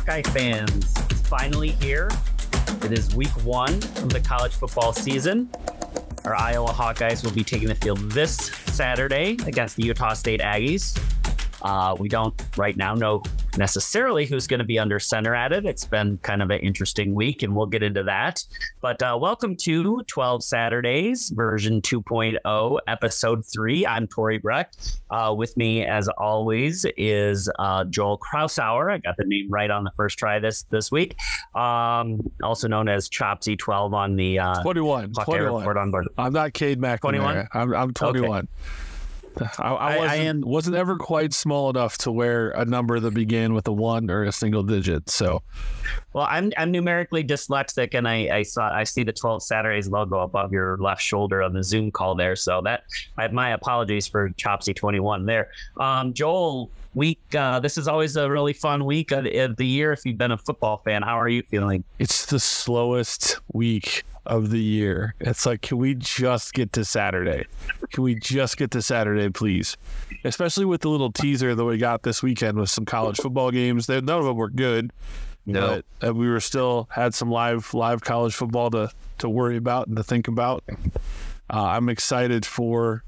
Hawkeye fans. It's finally here. It is week one of the college football season. Our Iowa Hawkeyes will be taking the field this Saturday against the Utah State Aggies. Uh, we don't right now know necessarily who's going to be under center at it. It's been kind of an interesting week, and we'll get into that. But uh, welcome to 12 Saturdays, version 2.0, episode three. I'm Tori Breck. Uh, with me, as always, is uh, Joel Krausauer. I got the name right on the first try this this week. Um, also known as Chopsy 12 on the uh, 21. 21. on board. I'm not Cade McNamara. 21? I'm, I'm 21. Okay. I, I, wasn't, I am, wasn't ever quite small enough to wear a number that began with a one or a single digit. So, well, I'm I'm numerically dyslexic, and I, I saw I see the 12 Saturdays logo above your left shoulder on the Zoom call there. So that I have my apologies for Chopsy 21 there. Um, Joel, week. Uh, this is always a really fun week of, of the year. If you've been a football fan, how are you feeling? It's the slowest week of the year. It's like, can we just get to Saturday? Can we just get to Saturday, please? Especially with the little teaser that we got this weekend with some college football games. They, none of them were good. No, but we were still had some live live college football to to worry about and to think about. Uh, I'm excited for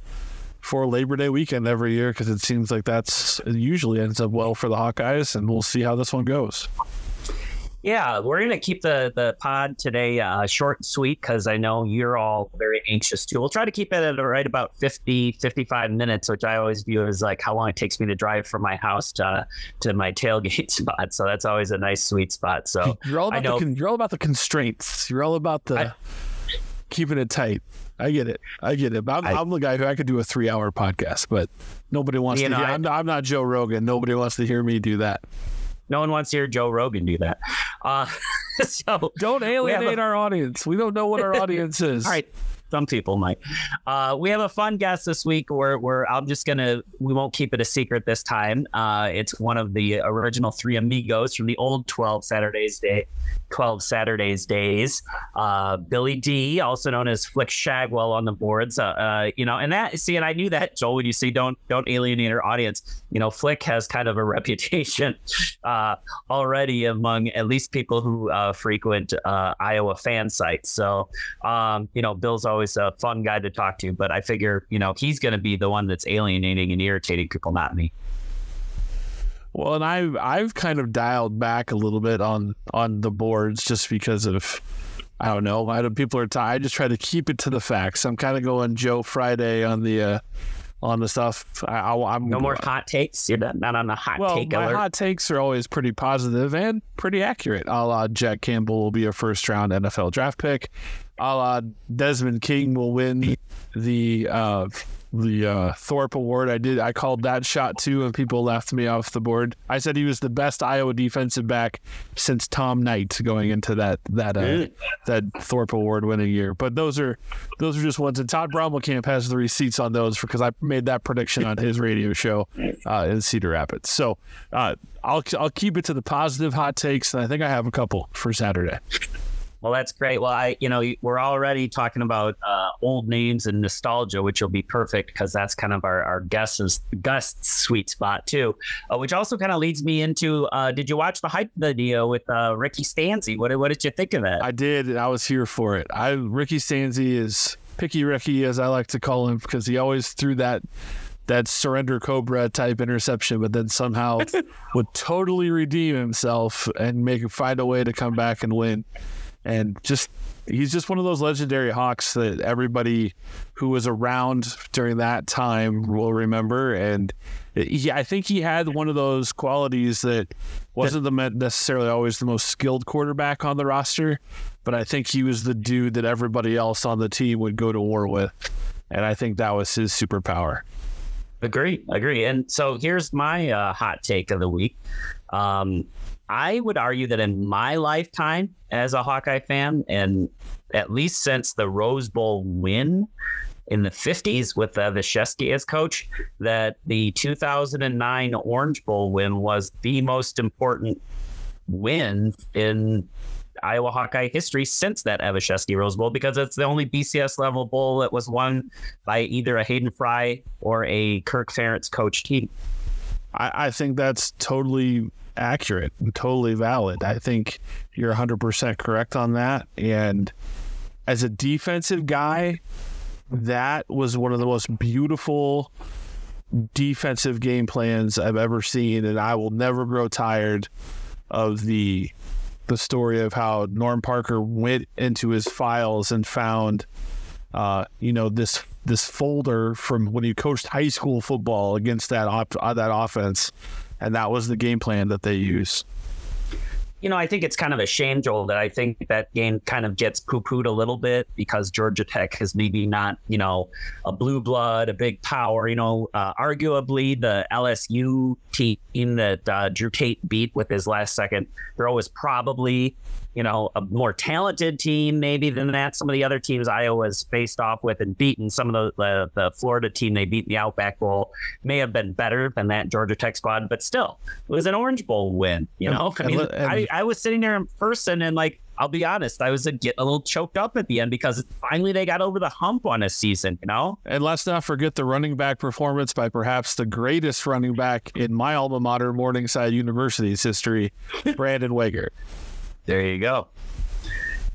for Labor Day weekend every year because it seems like that's usually ends up well for the Hawkeyes, and we'll see how this one goes. Yeah, we're going to keep the, the pod today uh, short and sweet because I know you're all very anxious too. We'll try to keep it at right about 50, 55 minutes, which I always view as like how long it takes me to drive from my house to, to my tailgate spot. So that's always a nice sweet spot. So you're all about, the, you're all about the constraints. You're all about the I, keeping it tight. I get it. I get it. I'm, I, am the guy who I could do a three hour podcast, but nobody wants to know, hear. I, I'm, I'm not Joe Rogan. Nobody wants to hear me do that. No one wants to hear Joe Rogan do that. Uh, so don't alienate a, our audience. We don't know what our audience is. All right. Some people might. Uh, we have a fun guest this week where, where I'm just going to, we won't keep it a secret this time. Uh, it's one of the original three amigos from the old 12 Saturdays Day 12 Saturdays days. Uh, Billy D, also known as Flick Shagwell on the boards. Uh, uh, you know, and that see, and I knew that Joel. When you say don't don't alienate our audience, you know, Flick has kind of a reputation uh, already among at least people who uh, frequent uh, Iowa fan sites. So, um, you know, Bill's always a fun guy to talk to, but I figure you know he's going to be the one that's alienating and irritating people, not me. Well, and I've I've kind of dialed back a little bit on on the boards just because of I don't know. I don't, people are tired. I just try to keep it to the facts. I'm kind of going Joe Friday on the uh, on the stuff. I, am no more hot takes. You're not, not on the hot well, take my alert. hot takes are always pretty positive and pretty accurate. A la Jack Campbell will be a first round NFL draft pick. A la Desmond King will win the uh, the uh, Thorpe Award. I did. I called that shot too, and people left me off the board. I said he was the best Iowa defensive back since Tom Knight going into that that uh, that Thorpe Award winning year. But those are those are just ones. And Todd Brommelkamp has the receipts on those because I made that prediction on his radio show uh, in Cedar Rapids. So uh, I'll I'll keep it to the positive hot takes, and I think I have a couple for Saturday. Well, that's great. Well, I, you know, we're already talking about uh, old names and nostalgia, which will be perfect because that's kind of our, our guest's, guest sweet spot too. Uh, which also kind of leads me into, uh, did you watch the hype video with uh, Ricky Stanzi? What, what did you think of that? I did. and I was here for it. I Ricky Stanzi is picky Ricky, as I like to call him, because he always threw that that surrender cobra type interception, but then somehow would totally redeem himself and make find a way to come back and win and just he's just one of those legendary hawks that everybody who was around during that time will remember. And he, i think he had one of those qualities that wasn't the necessarily always the most skilled quarterback on the roster but i think he was the dude that everybody else on the team would go to war with. And i think that was his superpower. Agree agree. And so here's my uh, hot take of the week. Um, I would argue that in my lifetime as a Hawkeye fan, and at least since the Rose Bowl win in the 50s with uh, Evashevsky as coach, that the 2009 Orange Bowl win was the most important win in Iowa Hawkeye history since that Evashevsky Rose Bowl because it's the only BCS level bowl that was won by either a Hayden Fry or a Kirk Ferentz coach team. I, I think that's totally accurate and totally valid. I think you're 100% correct on that. And as a defensive guy, that was one of the most beautiful defensive game plans I've ever seen, and I will never grow tired of the the story of how Norm Parker went into his files and found, uh, you know, this this folder from when he coached high school football against that op- uh, that offense, and that was the game plan that they used you know, I think it's kind of a shame, Joel, that I think that game kind of gets poo pooed a little bit because Georgia Tech is maybe not, you know, a blue blood, a big power. You know, uh, arguably the LSU team that uh, Drew Tate beat with his last second throw was probably you know, a more talented team maybe than mm-hmm. that. Some of the other teams Iowa's faced off with and beaten, some of the, the, the Florida team they beat in the Outback Bowl may have been better than that Georgia Tech squad, but still, it was an Orange Bowl win. You know, I mean, I, I was sitting there in person and like, I'll be honest, I was a, get a little choked up at the end because finally they got over the hump on a season, you know? And let's not forget the running back performance by perhaps the greatest running back in my alma mater, Morningside University's history, Brandon Wegher. There you go.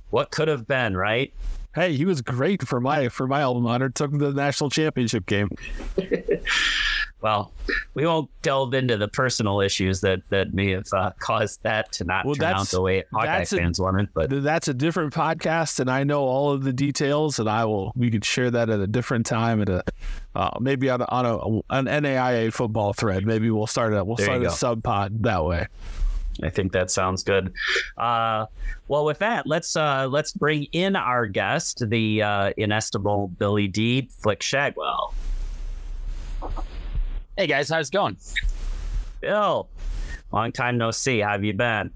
What could have been, right? Hey, he was great for my for my alma mater. Took him to the national championship game. well, we won't delve into the personal issues that that may have uh, caused that to not well, turn out the way Hawkeye fans wanted. But that's a different podcast, and I know all of the details, and I will. We could share that at a different time at a uh, maybe on a, on a an NAIA football thread. Maybe we'll start a we'll there start a sub pod that way. I think that sounds good. Uh, well, with that, let's uh, let's bring in our guest, the uh, inestimable Billy D. Flick Shagwell. Hey guys, how's it going? Bill, long time no see. How have you been?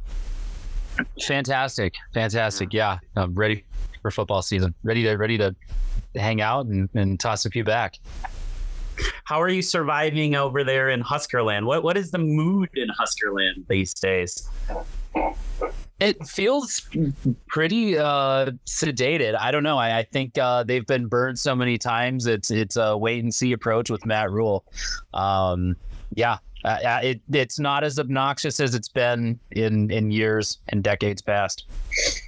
Fantastic, fantastic. Yeah, I'm ready for football season. Ready to ready to hang out and, and toss a few back. How are you surviving over there in Huskerland? What what is the mood in Huskerland these days? It feels pretty uh, sedated. I don't know. I, I think uh, they've been burned so many times. It's it's a wait and see approach with Matt Rhule. Um, yeah, uh, it, it's not as obnoxious as it's been in in years and decades past.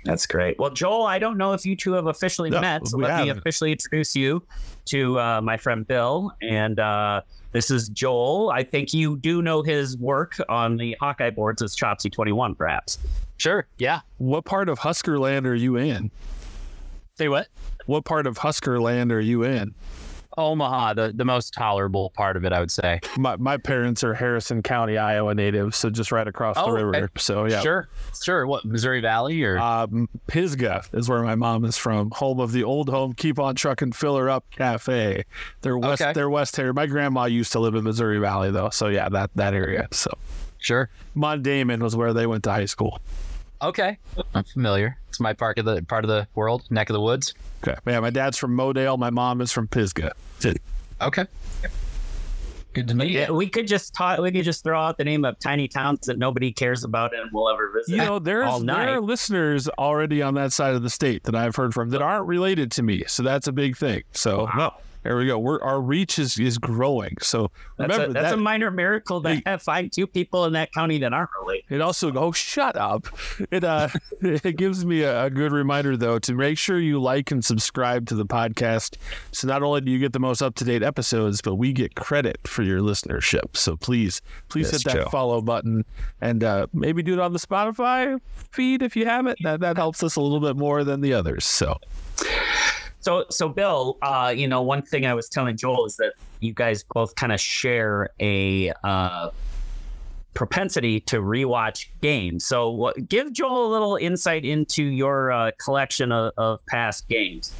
That's great. Well, Joel, I don't know if you two have officially no, met, so let haven't. me officially introduce you to uh, my friend Bill. And uh, this is Joel. I think you do know his work on the Hawkeye boards as Chopsy Twenty One, perhaps. Sure. Yeah. What part of Huskerland are you in? Say what? What part of Huskerland are you in? Omaha, the, the most tolerable part of it, I would say. My, my parents are Harrison County, Iowa natives, so just right across oh, the river. Okay. So yeah, sure, sure. What Missouri Valley or um, Pisgah is where my mom is from, home of the old home Keep on Trucking Filler Up Cafe. They're west, okay. they're West here. My grandma used to live in Missouri Valley though, so yeah, that that area. So sure, Mondamin was where they went to high school. Okay, I'm familiar. It's my part of the part of the world, neck of the woods. Okay, yeah. My dad's from Modale. My mom is from Pisgah. Okay. Good to meet you. Yeah, we could just talk. We could just throw out the name of tiny towns that nobody cares about and will ever visit. You know, there's there are listeners already on that side of the state that I've heard from that aren't related to me, so that's a big thing. So wow. There we go. We're, our reach is, is growing. So remember, that's, a, that's that, a minor miracle that it, have find two people in that county that aren't related. It also, oh, shut up. It uh, it gives me a, a, good reminder though to make sure you like and subscribe to the podcast. So not only do you get the most up to date episodes, but we get credit for your listenership. So please, please hit that true. follow button and uh, maybe do it on the Spotify feed if you haven't. That that helps us a little bit more than the others. So. So, so Bill, uh, you know, one thing I was telling Joel is that you guys both kind of share a uh, propensity to rewatch games. So, give Joel a little insight into your uh, collection of, of, past games.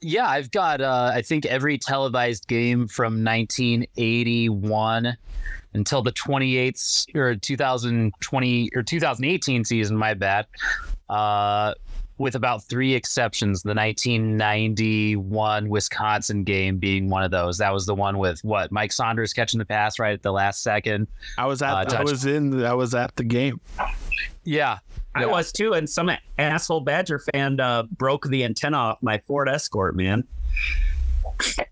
Yeah, I've got, uh, I think, every televised game from 1981 until the 28th or 2020 or 2018 season. My bad. With about three exceptions, the 1991 Wisconsin game being one of those. That was the one with what Mike Saunders catching the pass right at the last second. I was at, uh, I was in, I was at the game. Yeah, I yeah. was too, and some asshole Badger fan uh, broke the antenna off my Ford Escort, man.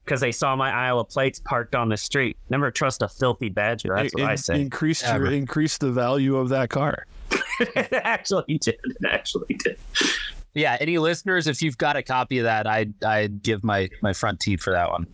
because they saw my Iowa plates parked on the street. Never trust a filthy badger. That's It- what I it say. Increased your, increased the value of that car. it actually did. It actually did. Yeah, any listeners, if you've got a copy of that, I'd I'd give my my front teeth for that one.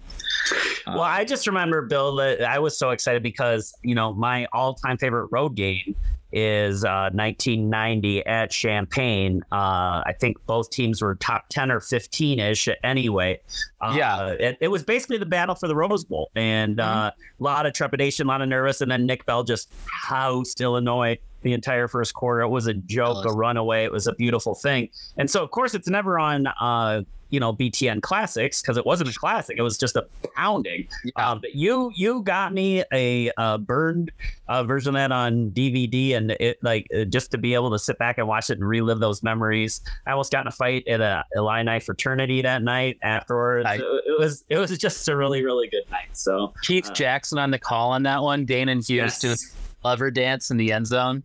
Well, I just remember, Bill, that I was so excited because, you know, my all time favorite road game is uh, 1990 at Champaign. Uh, I think both teams were top 10 or 15 ish anyway. Uh, Yeah. It, it was basically the battle for the Rose Bowl and uh, a lot of trepidation, a lot of nervous. And then Nick Bell just housed Illinois the entire first quarter. It was a joke, a runaway. It was a beautiful thing. And so, of course, it's never on. Uh, you know BTN classics because it wasn't a classic; it was just a pounding. Yeah. Um, but you you got me a uh, burned uh, version of that on DVD, and it like uh, just to be able to sit back and watch it and relive those memories. I almost got in a fight at a Illini fraternity that night afterwards. I- it, was it was just a really really good night. So Keith Uh, Jackson on the call on that one. Danan Hughes yes. doing lover dance in the end zone.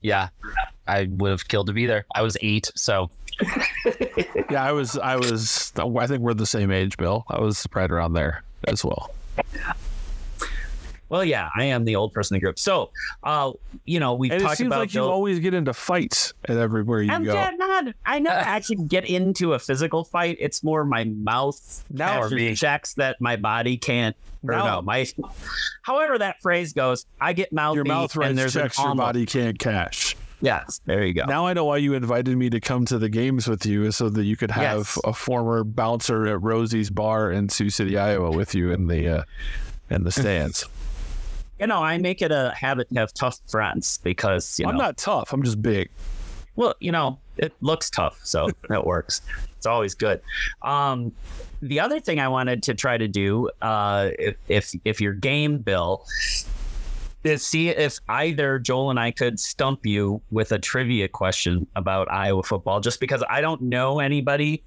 Yeah, I would have killed to be there. I was eight, so Yeah, I was, I was, I think we're the same age, Bill. I was right around there as well. Well, yeah, I am the old person in the group. So, uh, you know, we've And it talked seems about like you Bill- always get into fights at everywhere you go. I'm go. not, not. I never actually get into a physical fight. It's more my mouth Now actually checks that my body can't. Or Now- no, my. However, that phrase goes, I get mouthy Your mouth and there's an checks your body can't cash. Yes, there you go. Now I know why you invited me to come to the games with you, is so that you could have Yes. a former bouncer at Rosie's Bar in Sioux City, Iowa, with you in the uh, in the stands. you know, I make it a habit to have tough friends because you know, I'm not tough. I'm just big. well, you know, it looks tough, so that works. It's always good. Um, the other thing I wanted to try to do, uh, if if if your game, Bill, is see if either Joel and I could stump you with a trivia question about Iowa football, just because I don't know anybody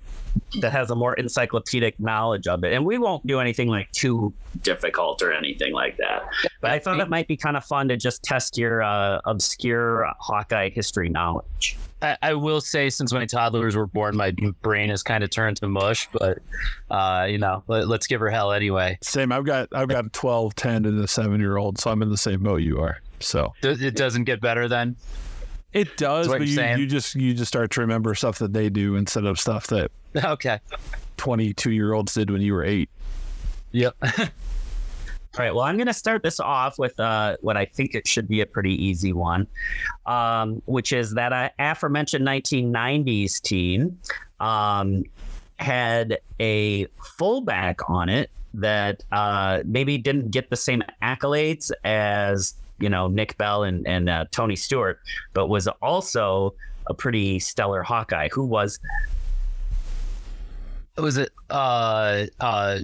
that has a more encyclopedic knowledge of it, and we won't do anything like too difficult or anything like that. But I thought it might be kind of fun to just test your uh, obscure Hawkeye history knowledge. I, I will say, since my toddlers were born, my brain has kind of turned to mush. But uh, you know, let, let's give her hell anyway. Same. I've got I've got a 12, 10, and a seven year old, so I'm in the same boat you are. So It doesn't get better then. it does, but you're you, saying. you just you just start to remember stuff that they do instead of stuff that Okay. 22 year old Sid when you were eight. Yep. All right. Well, I'm going to start this off with uh, what I think it should be a pretty easy one, um, which is that uh, aforementioned 1990s team um, had a fullback on it that uh, maybe didn't get the same accolades as you know Nick Bell and and uh, Tony Stewart, but was also a pretty stellar Hawkeye. Who was was it uh uh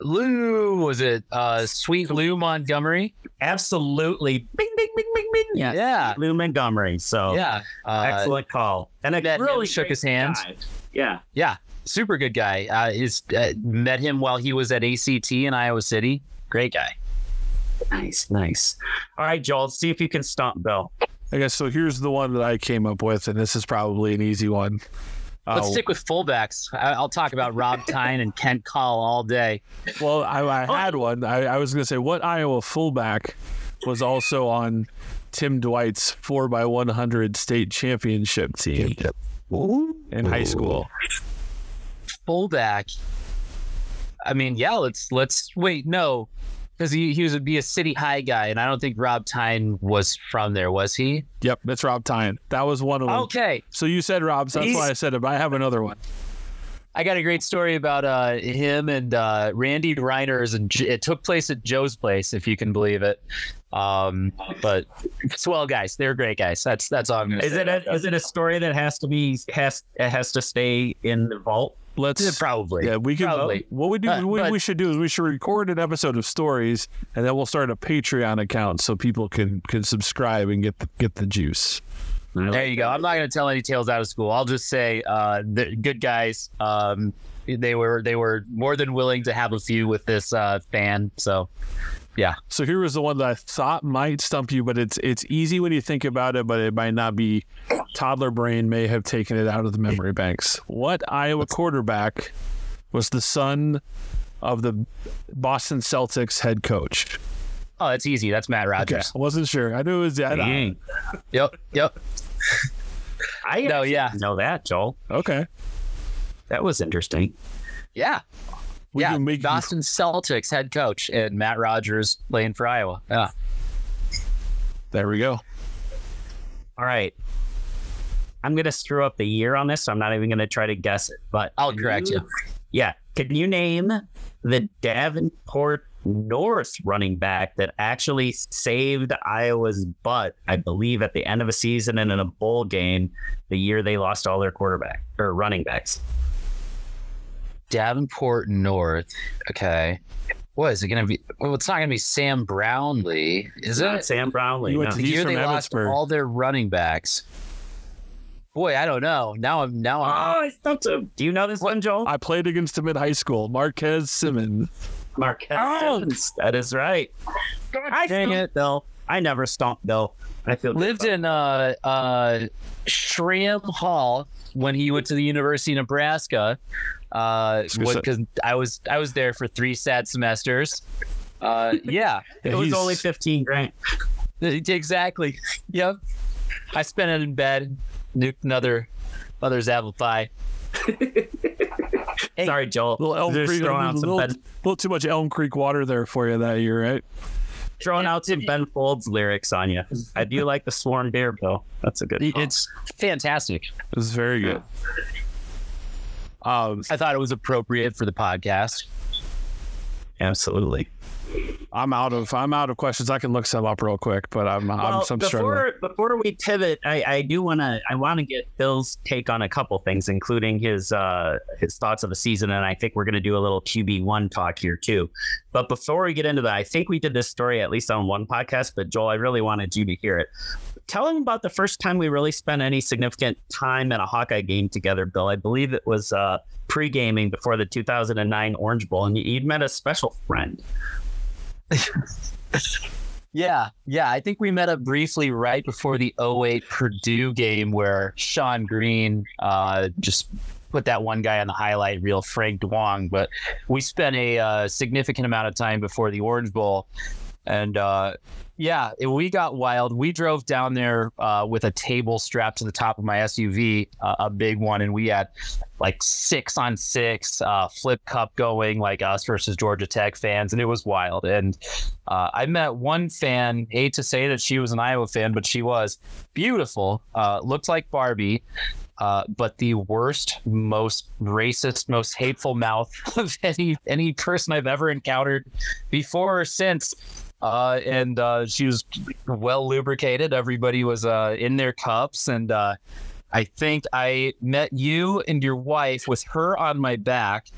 Lou? Was it uh Sweet Lou Montgomery? absolutely bing bing bing bing bing. Yeah, Yeah. Lou Montgomery. So Yeah. Uh, excellent call. And a met him, really shook his hand. guy. Yeah. Yeah. Super good guy. Uh, his uh, met him while he was at ACT in Iowa City. Great guy. Nice, nice. All right, Joel, see if you can stomp Bill. I guess so. Here's the one that I came up with, and this is probably an easy one. Let's Uh, stick with fullbacks. I- I'll talk about Rob Thein and Kent Call all day. Well, I, I had one. I, I was going to say what Iowa fullback was also on Tim Dwight's four x one hundred state championship team in high school. Fullback. I mean, yeah. Let's let's wait. No, because he he was be a city high guy, and I don't think Rob Thein was from there, was he? Yep, that's Rob Thein. That was one of them. Okay. So you said Rob, so that's He's- why I said it. But I have another one. I got a great story about uh, him and uh, Randy Reiners, and J- it took place at Joe's place, if you can believe it. Um, but swell guys, they're great guys. That's that's all I'm gonna Is say. it a is it a story that has to be has it has to stay in the vault? Let's Yeah, probably. Yeah, we can. Probably. What we do, But- what but- we should do is we should record an episode of stories, and then we'll start a Patreon account so people can can subscribe and get the, get the juice. There you go. I'm not going to tell any tales out of school. I'll just say uh, they're good guys. Um, they were they were more than willing to have a few with this uh, fan. So So here was the one that I thought might stump you, but it's it's easy when you think about it, but it might not be. Toddler brain may have taken it out of the memory banks. What Iowa quarterback was the son of the Boston Celtics head coach? Oh, that's easy. That's Matt Okay, Rodgers. I wasn't sure. I knew it was that. Dang. Yep. Yep. I know. yeah. didn't know that, Joel. Okay. That was interesting. Yeah. We yeah. make you- Boston Celtics head coach and Matt Rodgers playing for Iowa. Yeah. There we go. All right. I'm gonna screw up the year on this, so I'm not even gonna try to guess it. But I'll correct you. Yeah. Can you name the Davenport North running back that actually saved Iowa's butt, I believe, at the end of a season and in a bowl game the year they lost all their quarterback or running backs? Davenport North. Okay. What is it going to be? Well, it's not going to be Sam Brownlee, is Not it? Sam Brownlee. You went no. to- The year from they lost all their running backs. Boy, I don't know. Now I'm now I'm Oh, I stumped him. Do you know this one, Joel? I played against him in high school. Marquez Simmons. Marquez Oh. Simmons. That is right. I dang stumped it. Bill. I never stumped Bill. I feel good lived in uh uh Schramm Hall when he went to the University of Nebraska. Uh, because I was I was there for three sad semesters. Uh, yeah, it. It was only 15 grand. exactly. Yep. I spent it in bed, nuked another mother's apple pie. Hey. Sorry, Joel. Little Elm Just Creek, throwing a out some little, Ben, little too much Elm Creek water there for you that year, right? throwing out some Ben Folds lyrics on you. I do like the Sworn Bear Bill. That's a good. call. It's fantastic. It's very good. Um, I thought it was appropriate for the podcast. absolutely. I'm out of I'm out of questions. I can look some up real quick, but I'm I'm, Well, I'm struggling. before before we pivot, I, I do want to I want to get Bill's take on a couple things, including his uh his thoughts of the season, and I think we're going to do a little QB one talk here too. But before we get into that, I think we did this story at least on one podcast. But Joel, I really wanted you to hear it. Tell him about the first time we really spent any significant time in a Hawkeye game together, Bill. I believe it was uh, pre gaming before the 2009 Orange Bowl, and you'd met a special friend. Yeah, yeah. I think we met up briefly right before the 08 Purdue game where Shonn Greene uh, just put that one guy on the highlight reel, Frank Duong. But we spent a uh, significant amount of time before the Orange Bowl. And uh, yeah, we got wild. We drove down there uh, with a table strapped to the top of my SUV, uh, a big one, and we had like six on six uh, flip cup going, like us versus Georgia Tech fans, and it was wild. And uh, I met one fan. Hate to say that she was an Iowa fan, but she was beautiful. Uh, looked like Barbie. Uh, but the worst, most racist, most hateful mouth of any any person I've ever encountered before or since. Uh, and uh, she was well lubricated. Everybody was uh, in their cups, and uh, I think I met you and your wife with her on my back,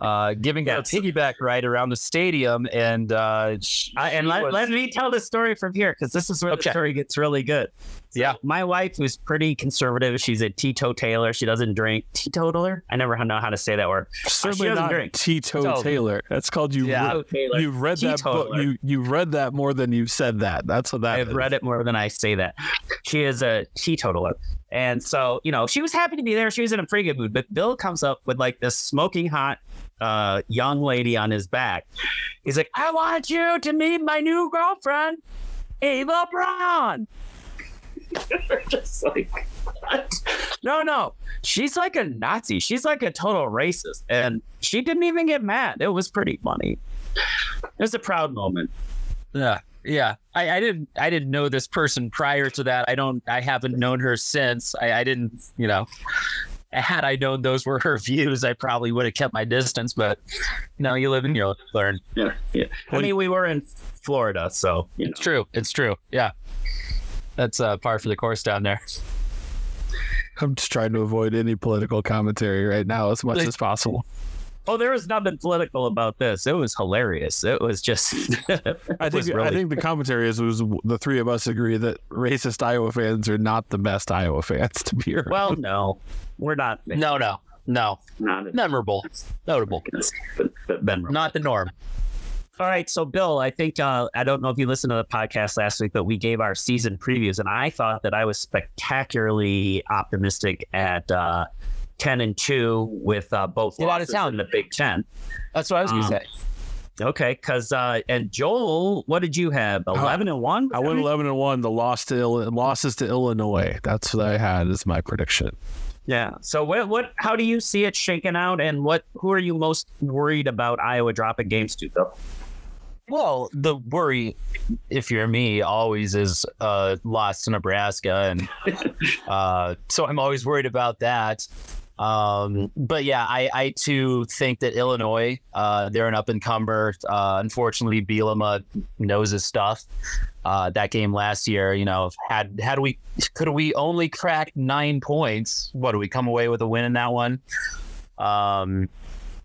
uh, giving Yes. a piggyback ride around the stadium. And uh, sh- I, and let, was- let me tell the story from here because this is where the story gets really good. So Yeah. My wife was pretty conservative. She's a teetotaler. She doesn't drink. Teetotaler? I never know how to say that word. Certainly doesn't not drink. Taylor. That's called you. Yeah. Re- Teetotaler. you read that book. Teetotaler. You you read that more than you said that. That's what that I've is. read it more than I say that. She is a teetotaler. And so, you know, she was happy to be there. She was in a pretty good mood. But Bill comes up with like this smoking hot uh, young lady on his back. He's like, I want you to meet my new girlfriend, Eva Braun. We're just like, what? No, no. She's like a Nazi. She's like a total racist. And she didn't even get mad. It was pretty funny. It was a proud moment. Yeah, yeah. I, I didn't I didn't know this person prior to that. I don't I haven't known her since. I, I didn't you know. Had I known those were her views, I probably would have kept my distance. But you know, you live and you learn. Yeah, yeah. I mean, we were in Florida, so you know. It's true. It's true. Yeah, that's uh, par for the course down there. I'm just trying to avoid any political commentary right now as much Like- as possible. Oh, there was nothing political about this. It was hilarious. It was just. I think I think the commentary is was the three of us agree that racist Iowa fans are not the best Iowa fans to be around. Well, no, we're not. No, no, no. not Memorable, notable, but, but Ben. not the norm. All right, so Bill, I think uh, I don't know if you listened to the podcast last week, but we gave our season previews, and I thought that I was spectacularly optimistic at uh, ten and two with uh, both Get out of losses town. in the Big Ten. That's what I was gonna Um, say. Okay, because uh, and Joel, what did you have? Eleven and one. I went eleven and one. The loss to Ill- losses to Illinois. That's what I had as my prediction. Yeah. So what? What? How do you see it shaking out? And what? Who are you most worried about Iowa dropping games to? Though. Well, the worry, if you're me, always is uh, loss to Nebraska, and uh, so I'm always worried about that. Um, but yeah, I, I too think that Illinois, uh, they're an up and comer. Uh, unfortunately, Bielema knows his stuff. Uh, that game last year, you know, had had we could we only crack nine points? What do we come away with a win in that one? Um,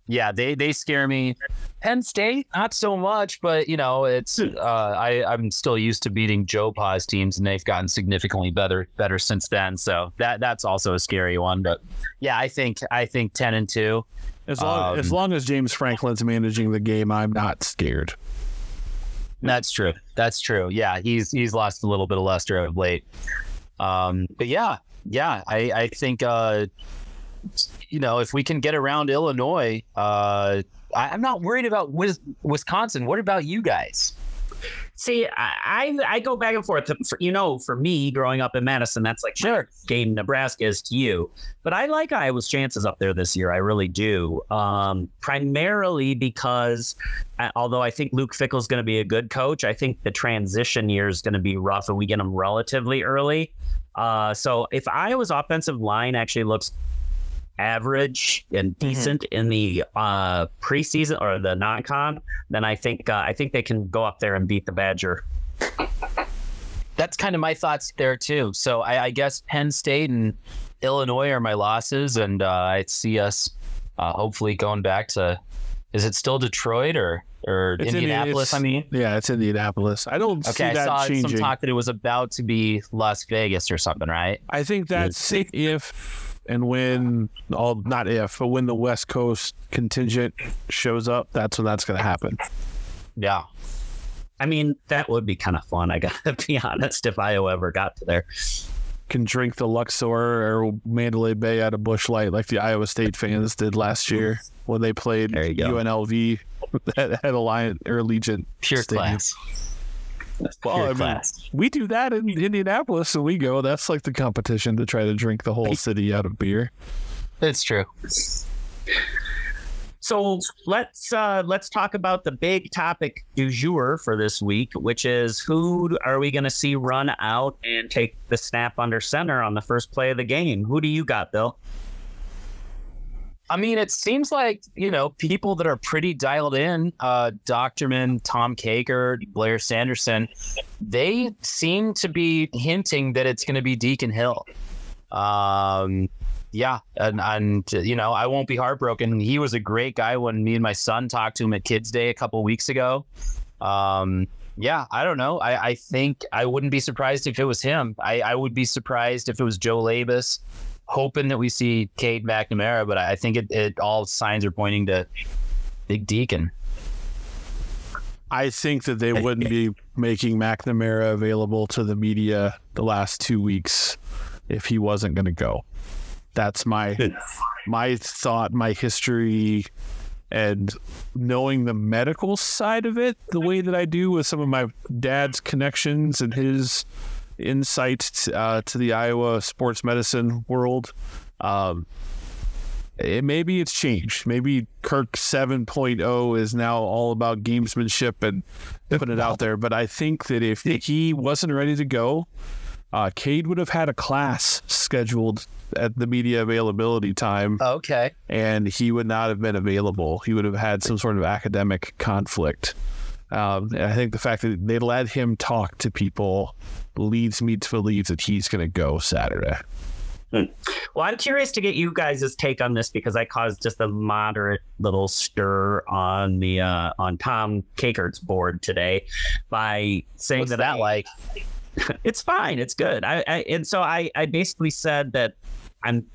yeah, they they scare me. Penn State, not so much, but you know, it's uh, I I'm still used to beating Joe Pa's teams, and they've gotten significantly better better since then. So that that's also a scary one. But yeah, I think I think ten and two. As long, Um, as long as James Franklin's managing the game, I'm not scared. That's true. That's true. Yeah, he's he's lost a little bit of luster of late. Um, but yeah, yeah, I I think uh, you know if we can get around Illinois, uh, I, I'm not worried about Wis- Wisconsin. What about you guys? See, I, I I go back and forth. For, you know, for me, growing up in Madison, that's like Sure. game Nebraska is to you. But I like Iowa's chances up there this year. I really do. Um, primarily because, uh, although I think Luke Fickell's going to be a good coach, I think the transition year is going to be rough, and we get him relatively early. Uh, so if Iowa's offensive line actually looks average and decent in the uh, preseason or the non-con, then I think uh, I think they can go up there and beat the Badger. That's kind of my thoughts there too. So I, I guess Penn State and Illinois are my losses, and uh, I see us uh, hopefully going back to. Is it still Detroit or or It's Indi- Indianapolis? it's- I mean, Yeah, it's Indianapolis. I don't okay, see I that saw changing. some talk that it was about to be Las Vegas or something, right? I think that's if and when all not if, but when the West Coast contingent shows up, that's when that's going to happen. Yeah. I mean, that would be kind of fun. I gotta be honest. If Iowa ever got to there, Can drink the Luxor or Mandalay Bay out of Busch Light like the Iowa State fans did last year when they played There you go. UNLV at, at Alliant or Allegiant. Pure Stadium. class. Well, Pure I mean, class. we do that in Indianapolis, and we go. That's like the competition to try to drink the whole city out of beer. It's true. so let's uh, let's talk about the big topic du jour for this week, which is who are we going to see run out and take the snap under center on the first play of the game? Who do you got, Bill? I mean, it seems like, you know, people that are pretty dialed in, uh, Dochterman, Tom Kakert, Blair Sanderson, they seem to be hinting that it's going to be Deacon Hill. Um, yeah. And, and, you know, I won't be heartbroken. He was a great guy when me and my son talked to him at Kids Day a couple weeks ago. Um, yeah, I don't know. I, I think I wouldn't be surprised if it was him. I, I would be surprised if it was Joe Labas hoping that we see Cade McNamara, but I think it, it all signs are pointing to Big Deacon. I think that they wouldn't be making McNamara available to the media the last two weeks if he wasn't going to go. That's my my thought, my history, and knowing the medical side of it the way that I do with some of my dad's connections and his insight uh, to the Iowa sports medicine world. Um, it, maybe it's changed. Maybe Kirk 7.0 is now all about gamesmanship and putting it out there. But I think that if he wasn't ready to go, uh, Cade would have had a class scheduled at the media availability time, Okay. and he would not have been available. He would have had some sort of academic conflict. Um, and I think the fact that they let him talk to people leads me to believe that he's going to go Saturday. Well, I'm curious to get you guys' take on this because I caused just a moderate little stir on the uh, on Tom Kakert's board today by saying What's that that I- like? it's fine, it's good. I, I and so I I basically said that I'm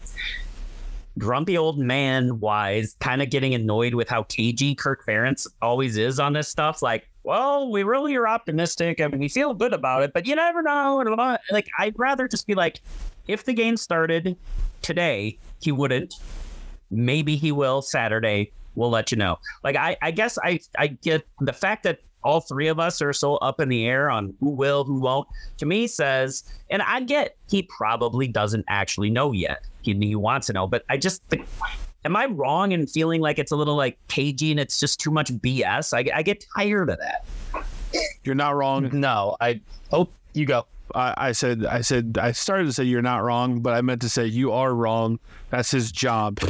grumpy old man wise, kind of getting annoyed with how cagey Kirk Ferentz always is on this stuff. Like, well, we really are optimistic and we feel good about it, but you never know. Like, I'd rather just be like, if the game started, today he wouldn't. Maybe he will Saturday. We'll let you know. Like I, I guess I, I get the fact that all three of us are so up in the air on who will, who won't. To me, says, and I get he probably doesn't actually know yet. He, he wants to know, but I just think am I wrong in feeling like it's a little like cagey and it's just too much BS? I, I get tired of that. You're not wrong. No, I. Oh, you go. I, I said, I said, I started to say you're not wrong, but I meant to say you are wrong. That's his job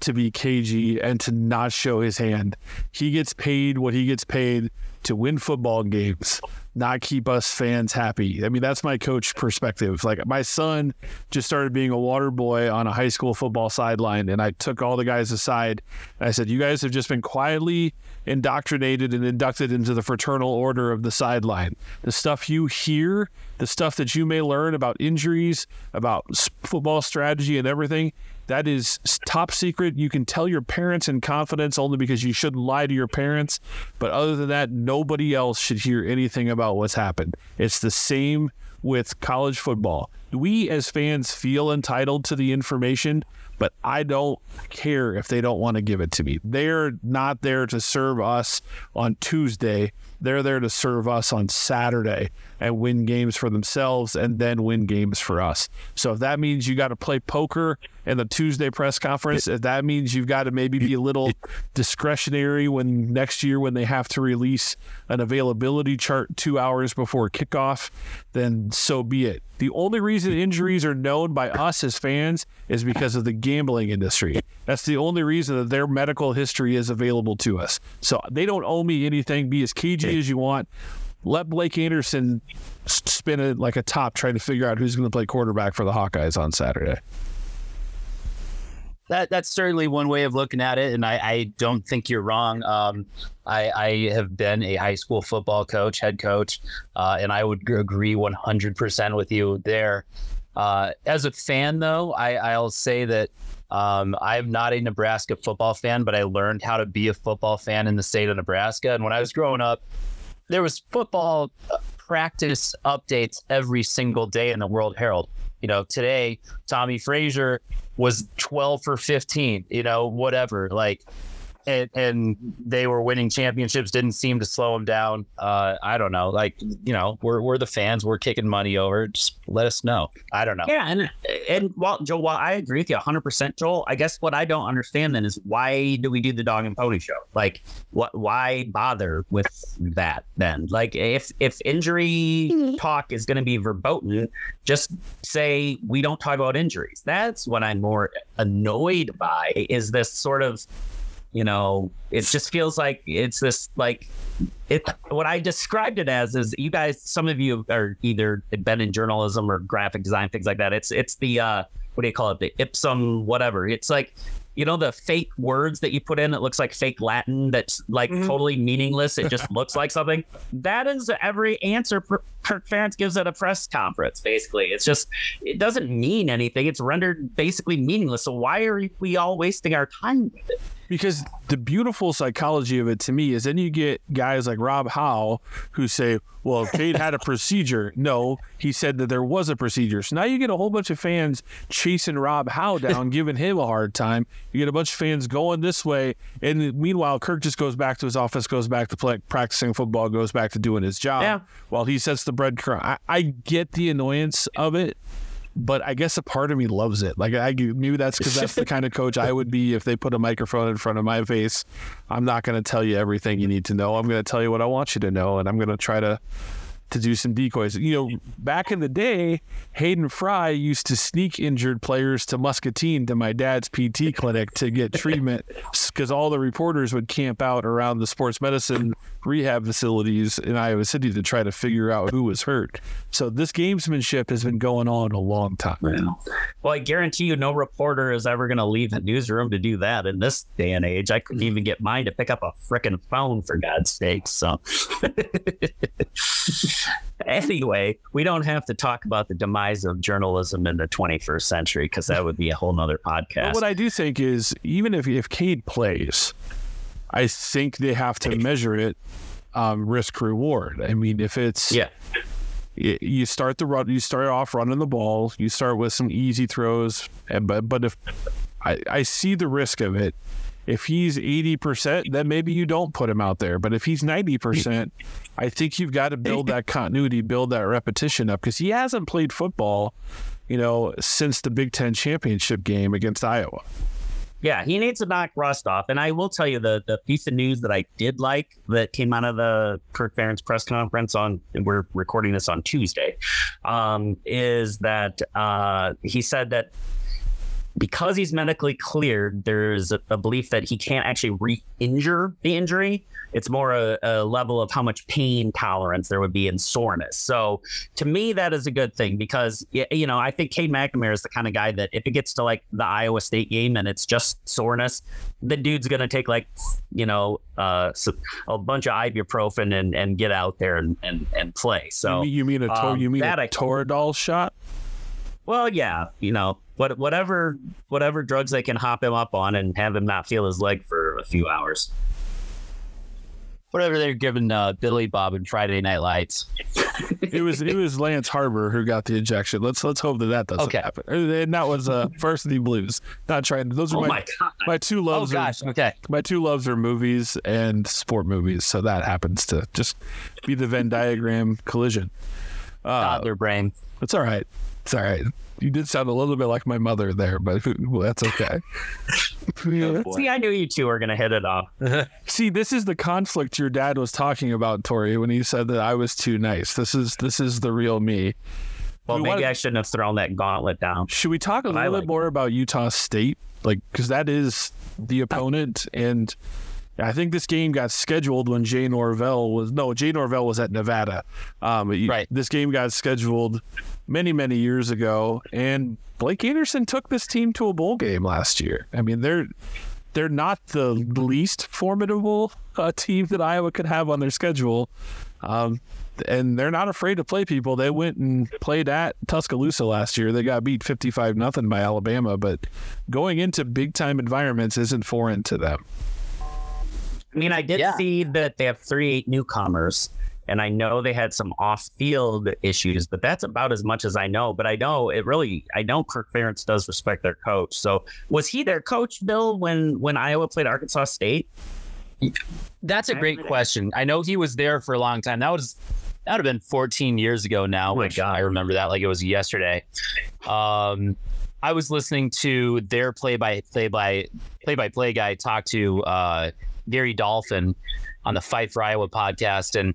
to be cagey and to not show his hand. He gets paid what he gets paid to win football games, not keep us fans happy. I mean, that's my coach perspective. Like my son just started being a water boy on a high school football sideline, and I took all the guys aside. I said, "You guys have just been quietly indoctrinated and inducted into the fraternal order of the sideline. The stuff you hear, the stuff that you may learn about injuries, about football strategy, and everything." That is top secret. You can tell your parents in confidence only because you shouldn't lie to your parents. But other than that, nobody else should hear anything about what's happened. It's the same with college football. We as fans feel entitled to the information, but I don't care if they don't want to give it to me. They're not there to serve us on Tuesday. They're there to serve us on Saturday and win games for themselves and then win games for us. So if that means you got to play poker in the Tuesday press conference, if that means you've got to maybe be a little discretionary when next year when they have to release an availability chart two hours before kickoff, then so be it. The only reason injuries are known by us as fans is because of the gambling industry. That's the only reason that their medical history is available to us. So they don't owe me anything. Be as cagey as you want let Blair Sanderson spin it like a top trying to figure out who's going to play quarterback for the Hawkeyes on Saturday. That that's certainly one way of looking at it, and I, I don't think you're wrong. Um, I, I have been a high school football coach, head coach, uh, and I would agree 100% with you there. Uh, as a fan, though, I, I'll say that um, I'm not a Nebraska football fan, but I learned how to be a football fan in the state of Nebraska. And when I was growing up, there was football practice updates every single day in the World Herald. You know, today Tommie Frazier was 12 for 15, you know, whatever. Like and, and they were winning championships didn't seem to slow them down. Uh, I don't know. Like you know, we're we're the fans. We're kicking money over. Just let us know. I don't know. Yeah, and and while Joel, while I agree with you 100, percent Joel, I guess what I don't understand then is why do we do the dog and pony show? Like, what? Why bother with that then? Like, if if injury mm-hmm. talk is going to be verboten, just say we don't talk about injuries. That's what I'm more annoyed by. Is this sort of you know it just feels like it's this like it what i described it as is you guys some of you are either been in journalism or graphic design things like that. It's it's the uh what do you call it? The ipsum whatever. It's like you know the fake words that you put in it looks like fake latin that's like mm-hmm. totally meaningless. It just looks like something. That is every answer kirk ferentz gives at a press conference basically. It's just it doesn't mean anything. It's rendered basically meaningless. So why are we all wasting our time with it because the beautiful psychology of it to me is then you get guys like Rob Howe who say, well, Cade had a procedure. No, he said that there was a procedure. So now you get a whole bunch of fans chasing Rob Howe down, giving him a hard time. You get a bunch of fans going this way. And meanwhile, Kirk just goes back to his office, goes back to play, practicing football, goes back to doing his job yeah. while he sets the breadcrumb. I, I get the annoyance of it but I guess a part of me loves it. Like I maybe that's because that's the kind of coach I would be if they put a microphone in front of my face. I'm not going to tell you everything you need to know. I'm going to tell you what I want you to know, and I'm going to try to to do some decoys. You know, back in the day, Hayden Fry used to sneak injured players to Muscatine to my dad's PT clinic to get treatment because all the reporters would camp out around the sports medicine rehab facilities in Iowa City to try to figure out who was hurt. So this gamesmanship has been going on a long time. Well, well I guarantee you, no reporter is ever going to leave the newsroom to do that in this day and age. I couldn't even get mine to pick up a freaking phone for God's sake. So. anyway, we don't have to talk about the demise of journalism in the 21st century because that would be a whole nother podcast. what I do think is even if if Cade plays, I think they have to measure it um, risk reward. I mean, if it's yeah. you start the run, you start off running the ball, you start with some easy throws, and but but if I, I see the risk of it. If he's 80%, then maybe you don't put him out there. But if he's 90%, I think you've got to build that continuity, build that repetition up because he hasn't played football, you know, since the Big Ten championship game against Iowa. Yeah, he needs to knock rust off. And I will tell you the the piece of news that I did like that came out of the Kirk Ferentz press conference on we're recording this on Tuesday, um, is that uh, he said that because he's medically cleared, there's a, a belief that he can't actually re-injure the injury. It's more a, a, level of how much pain tolerance there would be in soreness. So to me, that is a good thing because you know I think Cade McNamara is the kind of guy that if it gets to like the Iowa State game and it's just soreness, the dude's gonna take like you know uh, a bunch of ibuprofen and, and get out there and, and, and play. So you mean, you mean a to- um, you mean a Toradol shot? Well, yeah, you know, what whatever whatever drugs they can hop him up on and have him not feel his leg for a few hours. Whatever they're giving uh, Billy Bob and Friday Night Lights. it was it was Lance Harbor who got the injection. Let's let's hope that that doesn't okay. happen. And that was uh, Varsity Blues. Not trying. Those are oh my my, my, two loves. Oh gosh. Are, okay. My two loves are movies and sport movies. So that happens to just be the Venn diagram collision. Uh, Toddler brain. It's all right. It's all right you did sound a little bit like my mother there, but well, that's okay. oh, See, I knew you two were going to hit it off. See, this is the conflict your dad was talking about, Tori, when he said that I was too nice. This is this is the real me. Well, we maybe wanna, I shouldn't have thrown that gauntlet down. Should we talk a little like bit more it. about Utah State, like because that is the opponent and I think this game got scheduled when Jay Norvell was no Jay Norvell was at Nevada. Um, right. This game got scheduled many many years ago, and Blake Anderson took this team to a bowl game last year. I mean, they're they're not the least formidable uh, team that Iowa could have on their schedule. Um, and they're not afraid to play people. They went and played at Tuscaloosa last year. They got beat 55 nothing by Alabama, but going into big time environments isn't foreign to them. I mean, I did yeah. see that they have three newcomers, and I know they had some off-field issues, but that's about as much as I know. But I know it really, I know Kirk Ferentz does respect their coach. So was he their coach, Bill, when when Iowa played Arkansas State? That's a great question. I know he was there for a long time. That was that would have been 14 years ago now. Oh my God. I remember that like it was yesterday. Um, I was listening to their play by play by play by play guy talk to uh, Gary Dolphin on the Fight for Iowa podcast, and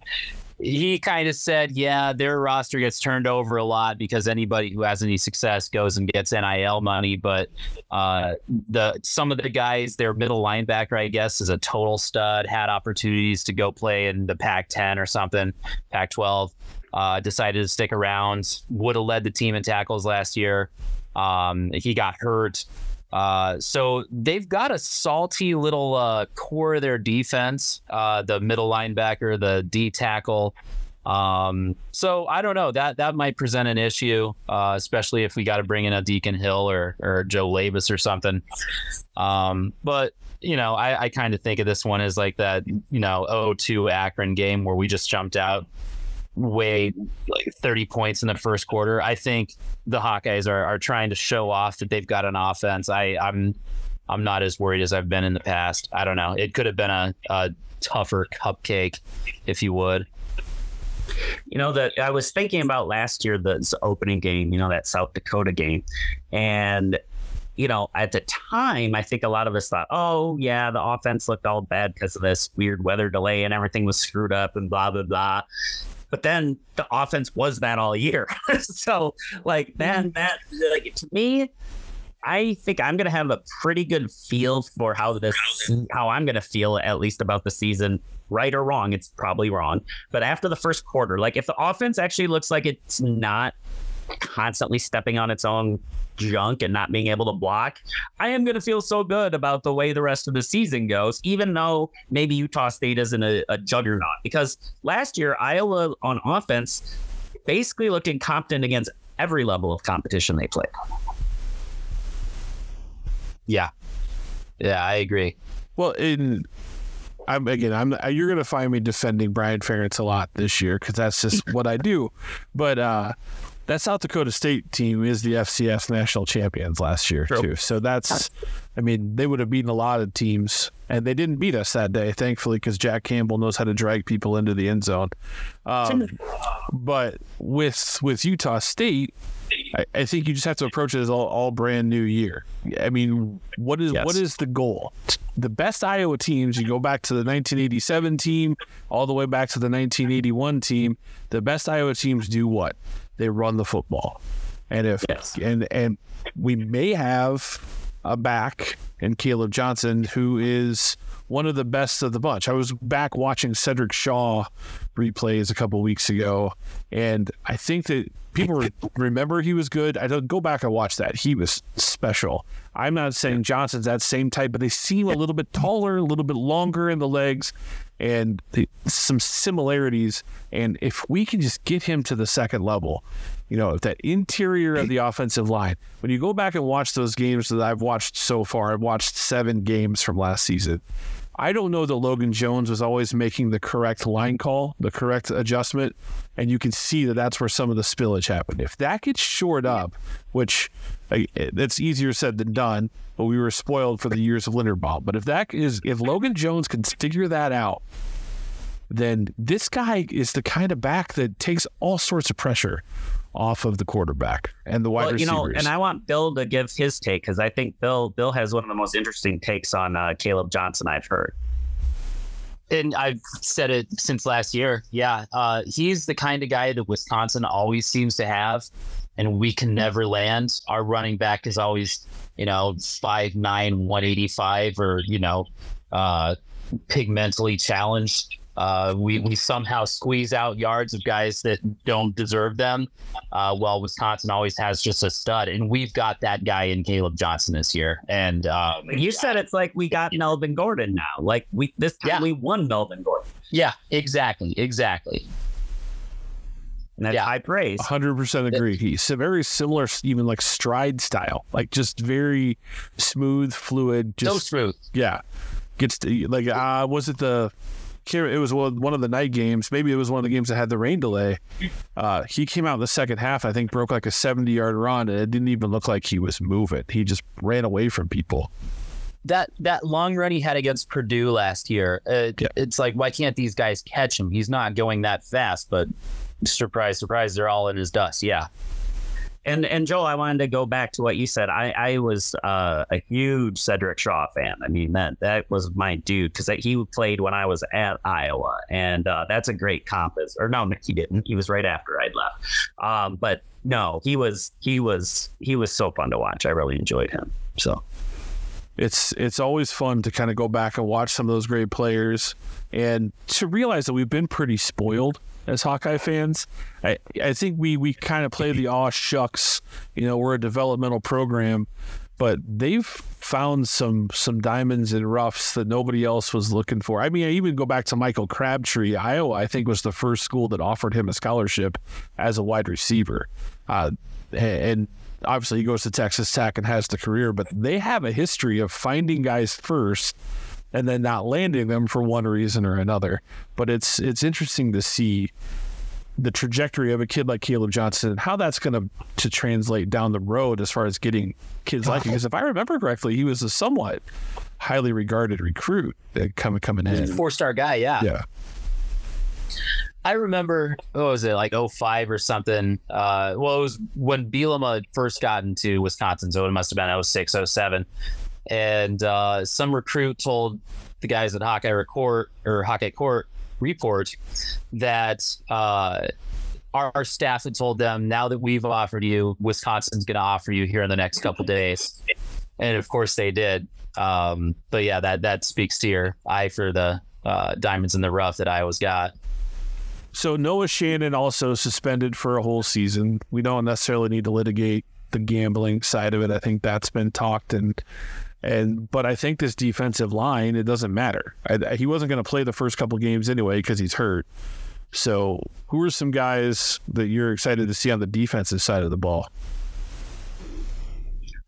he kind of said, yeah, their roster gets turned over a lot because anybody who has any success goes and gets NIL money. But uh, the some of the guys, their middle linebacker, I guess, is a total stud. Had opportunities to go play in the Pac-10 or something, Pac-12. Uh, decided to stick around. Would have led the team in tackles last year. Um, he got hurt. Uh, so they've got a salty little uh, core of their defense, uh, the middle linebacker, the D tackle. Um, so I don't know that that might present an issue, uh, especially if we got to bring in a Deacon Hill or or Joe Labas or something. Um, but you know, I, I kind of think of this one as like that, you know, 2 Akron game where we just jumped out way like 30 points in the first quarter. I think the Hawkeyes are, are trying to show off that they've got an offense. I, I'm I'm not as worried as I've been in the past. I don't know. It could have been a, a tougher cupcake, if you would. You know that I was thinking about last year the opening game. You know that South Dakota game, and you know at the time I think a lot of us thought, oh yeah, the offense looked all bad because of this weird weather delay and everything was screwed up and blah blah blah. But then the offense was that all year. so like man, mm-hmm. that like to me, I think I'm gonna have a pretty good feel for how this how I'm gonna feel at least about the season. Right or wrong, it's probably wrong. But after the first quarter, like if the offense actually looks like it's not constantly stepping on its own junk and not being able to block, I am going to feel so good about the way the rest of the season goes, even though maybe Utah State isn't a, a juggernaut. Because last year, Iowa on offense basically looked incompetent against every level of competition they played. Yeah. Yeah, I agree. Well, in I'm again. I'm you're gonna find me defending Brian Ferentz a lot this year because that's just what I do. But uh, that South Dakota State team is the FCS national champions last year True. too. So that's, I mean, they would have beaten a lot of teams, and they didn't beat us that day, thankfully, because Jack Campbell knows how to drag people into the end zone. Um, but with with Utah State, I, I, think you just have to approach it as all, all brand new year. I mean, what is yes. what is the goal? The best Iowa teams, you go back to the 1987 team, all the way back to the 1981 team. The best Iowa teams do what? They run the football. And if yes. and and we may have a back in Kaleb Johnson who is one of the best of the bunch. I was back watching Sedrick Shaw replays a couple weeks ago, and I think that people remember he was good. I don't go back and watch that. He was special. I'm not saying Johnson's that same type, but they seem a little bit taller, a little bit longer in the legs, and the, some similarities. And if we can just get him to the second level, you know, that interior of the offensive line, when you go back and watch those games that I've watched so far, I've watched seven games from last season. I don't know that Logan Jones was always making the correct line call, the correct adjustment, and you can see that that's where some of the spillage happened. If that gets shored up, which uh, that's easier said than done, but we were spoiled for the years of Linderbaum. But if that is, if Logan Jones can figure that out, then this guy is the kind of back that takes all sorts of pressure off of the quarterback and the wide well, you receivers. know, and I want Bill to give his take because I think Bill Bill has one of the most interesting takes on uh, Kaleb Johnson I've heard. And I've said it since last year. Yeah, uh, he's the kind of guy that Wisconsin always seems to have, and we can never land. Our running back is always, you know, five nine, one eighty five, or you know, uh, pigmentally challenged uh, we we somehow squeeze out yards of guys that don't deserve them. Uh, well, Wisconsin always has just a stud, and we've got that guy in Kaleb Johnson this year. And um, you said it's like we got Melvin Gordon now. Like we this time yeah. we won Melvin Gordon. Yeah, exactly, exactly. And that's yeah. high praise. 100% agree. He's a very similar, even like stride style, like just very smooth, fluid. Just, so smooth. Yeah. Gets to, like, uh, was it the it was one of the night games. Maybe it was one of the games that had the rain delay. Uh, he came out in the second half. I think broke like a seventy-yard run, and it didn't even look like he was moving. He just ran away from people. That that long run he had against Purdue last year, uh, yeah. it's like why can't these guys catch him? He's not going that fast, but surprise, surprise, they're all in his dust. Yeah. And and Joel, I wanted to go back to what you said. I I was uh, a huge Sedrick Shaw fan. I mean that that was my dude because he played when I was at Iowa, and uh, that's a great comp. Or no, he didn't. He was right after I'd left. Um, but no, he was he was he was so fun to watch. I really enjoyed him. So it's it's always fun to kind of go back and watch some of those great players and to realize that we've been pretty spoiled as Hawkeye fans. I, I think we, we kind of play the aw shucks, you know, we're a developmental program, but they've found some some diamonds and roughs that nobody else was looking for. I mean, I even go back to Michael Crabtree, Iowa. I think was the first school that offered him a scholarship as a wide receiver, uh, and obviously he goes to Texas Tech and has the career. But they have a history of finding guys first and then not landing them for one reason or another. But it's it's interesting to see the trajectory of a kid like Kaleb Johnson and how that's going to to translate down the road as far as getting kids like him. Because if I remember correctly, he was a somewhat highly regarded recruit that coming coming in. Four star guy, yeah. Yeah. I remember, what was it, like 05 or something? Uh, well, it was when Bielema first got into Wisconsin, so it must have been 06, 07 and uh, some recruit told the guys at Hawkeye Report or Hawkeye Court report that uh, our, our, staff had told them now that we've offered you, Wisconsin's going to offer you here in the next couple days, and of course they did. Um, but yeah, that that speaks to your eye for the uh, diamonds in the rough that Iowa's got. So Noah Shannon also suspended for a whole season. We don't necessarily need to litigate the gambling side of it. I think that's been talked and and but I think this defensive line, it doesn't matter. I, he wasn't going to play the first couple games anyway because he's hurt. So, who are some guys that you're excited to see on the defensive side of the ball?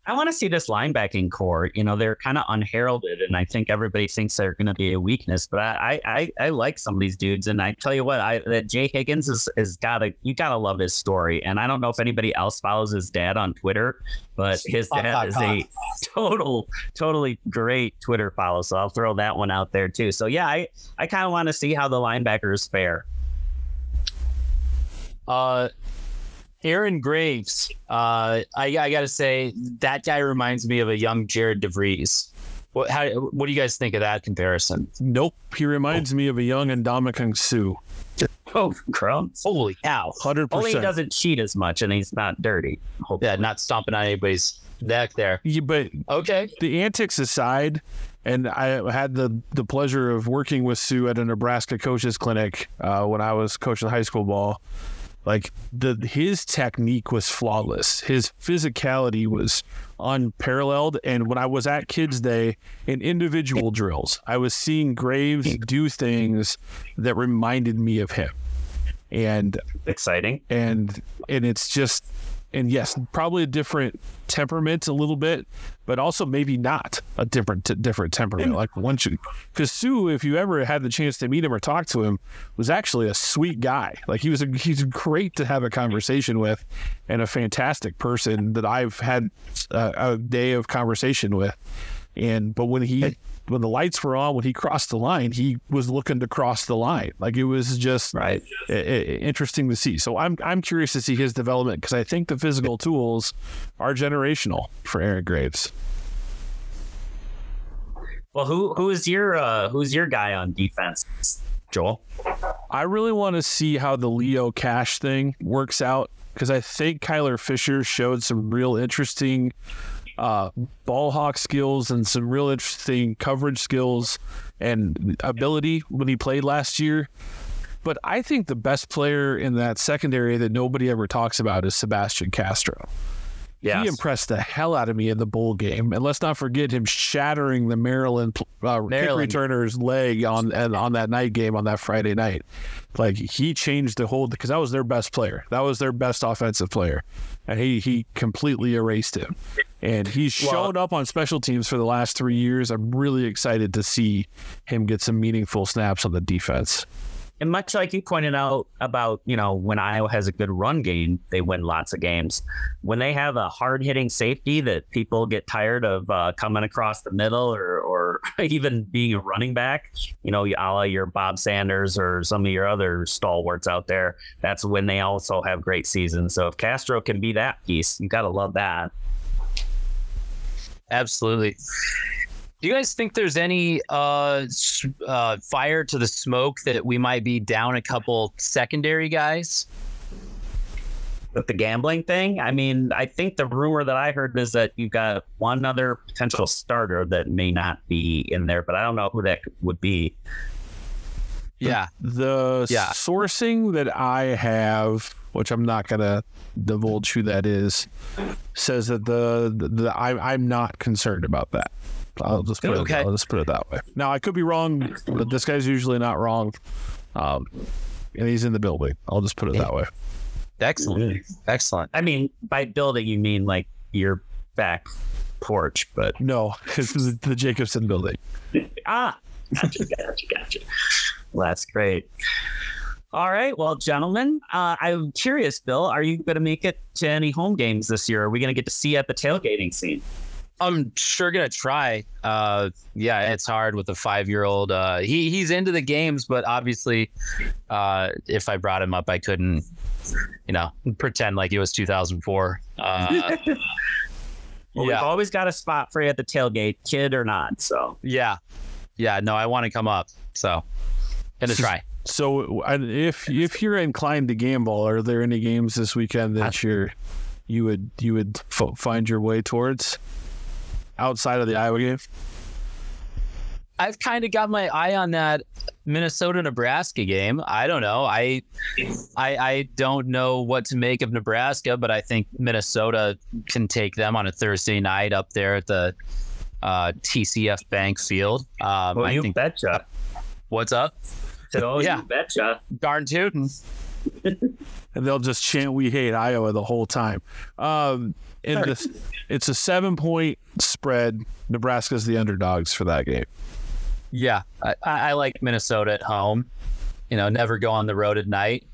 I want to see this linebacking corps. You know, they're kind of unheralded, and I think everybody thinks they're going to be a weakness. But I, I, I like some of these dudes, and I tell you what, I that Jay Higgins is is gotta you gotta love his story. And I don't know if anybody else follows his dad on Twitter, but his dad is a total, totally great Twitter follow. So I'll throw that one out there too. So yeah, I, I kind of want to see how the linebackers fare. Uh, Aaron Graves. Uh, I, I got to say that guy reminds me of a young Jared DeVries. What how what do you guys think of that comparison? Nope. He reminds me of a young Ndamukong Suh. Oh, crumbs! Holy cow! 100%. Only he doesn't cheat as much, and he's not dirty. Hopefully. Yeah, not stomping on anybody's neck there. Yeah, but Okay. the antics aside, and I had the the pleasure of working with Suh at a Nebraska coaches clinic uh, when I was coaching high school ball. Like the his technique was flawless. His physicality was unparalleled. And when I was at Kids Day in individual drills, I was seeing Graves do things that reminded me of him. And exciting. and and it's just and yes probably a different temperament a little bit but also maybe not a different t- different temperament. Like once you because Suh if you ever had the chance to meet him or talk to him was actually a sweet guy. Like he was a, he's great to have a conversation with and a fantastic person that i've had a, a day of conversation with. And but when he when the lights were on when he crossed the line he was looking to cross the line like it was just Right. i- i- interesting to see. So I'm I'm curious to see his development because I think the physical tools are generational for Aaron Graves. Well, who who is your uh, who's your guy on defense, Joel? I really want to see how the Leo Cash thing works out because I think Kyler Fisher showed some real interesting uh, ball hawk skills and some real interesting coverage skills and ability when he played last year. But I think the best player in that secondary that nobody ever talks about is Sebastian Castro. Yes. He impressed the hell out of me in the bowl game, and let's not forget him shattering the Maryland uh, kick returner's leg on and on that night game on that Friday night. Like he changed the whole because that was their best player, that was their best offensive player, and he he completely erased him. And he's Well- shown up on special teams for the last three years. I'm really excited to see him get some meaningful snaps on the defense. And much like you pointed out about, you know, when Iowa has a good run game, they win lots of games. When they have a hard hitting safety that people get tired of uh, coming across the middle or, or even being a running back, you know, a la your Bob Sanders or some of your other stalwarts out there, that's when they also have great seasons. So if Castro can be that piece, you got to love that. Absolutely. Do you guys think there's any uh, uh, fire to the smoke that we might be down a couple secondary guys? With the gambling thing, I mean, I think the rumor that I heard is that you've got one other potential starter that may not be in there, but I don't know who that would be. Yeah. The Yeah. sourcing that I have, which I'm not gonna divulge who that is, says that the the, the I, I'm not concerned about that. I'll just put Okay. it. I'll just put it that way. Now I could be wrong, but this guy's usually not wrong, um, and he's in the building. I'll just put it that way. Excellent. Excellent. I mean, by building, you mean like your back porch, but No, this is the Jacobson building. ah, gotcha, gotcha, gotcha. Well, that's great. All right, well, gentlemen, uh, I'm curious, Bill, are you going to make it to any home games this year? Are we going to get to see you at the tailgating scene? I'm sure gonna try. Uh, yeah, it's hard with a five year old. Uh, he he's into the games, but obviously, uh, if I brought him up, I couldn't, you know, pretend like it was 2004. Uh, Well, we've always got a spot for you at the tailgate, kid or not. So yeah, yeah. No, I want to come up, so gonna try. So if if you're inclined to gamble, are there any games this weekend that you're you would you would f- find your way towards outside of the Iowa game? I've kind of got my eye on that Minnesota Nebraska game. I don't know. I, I I don't know what to make of Nebraska, but I think Minnesota can take them on a Thursday night up there at the uh, TCF Bank Field. Um, well, I you think betcha. what's up? Said, oh, Yeah. you betcha. Darn tootin'. and they'll just chant "We hate Iowa" the whole time. Um, in the, it's a seven point spread. Nebraska's the underdogs for that game. Yeah, I, I like Minnesota at home. You know, never go on the road at night.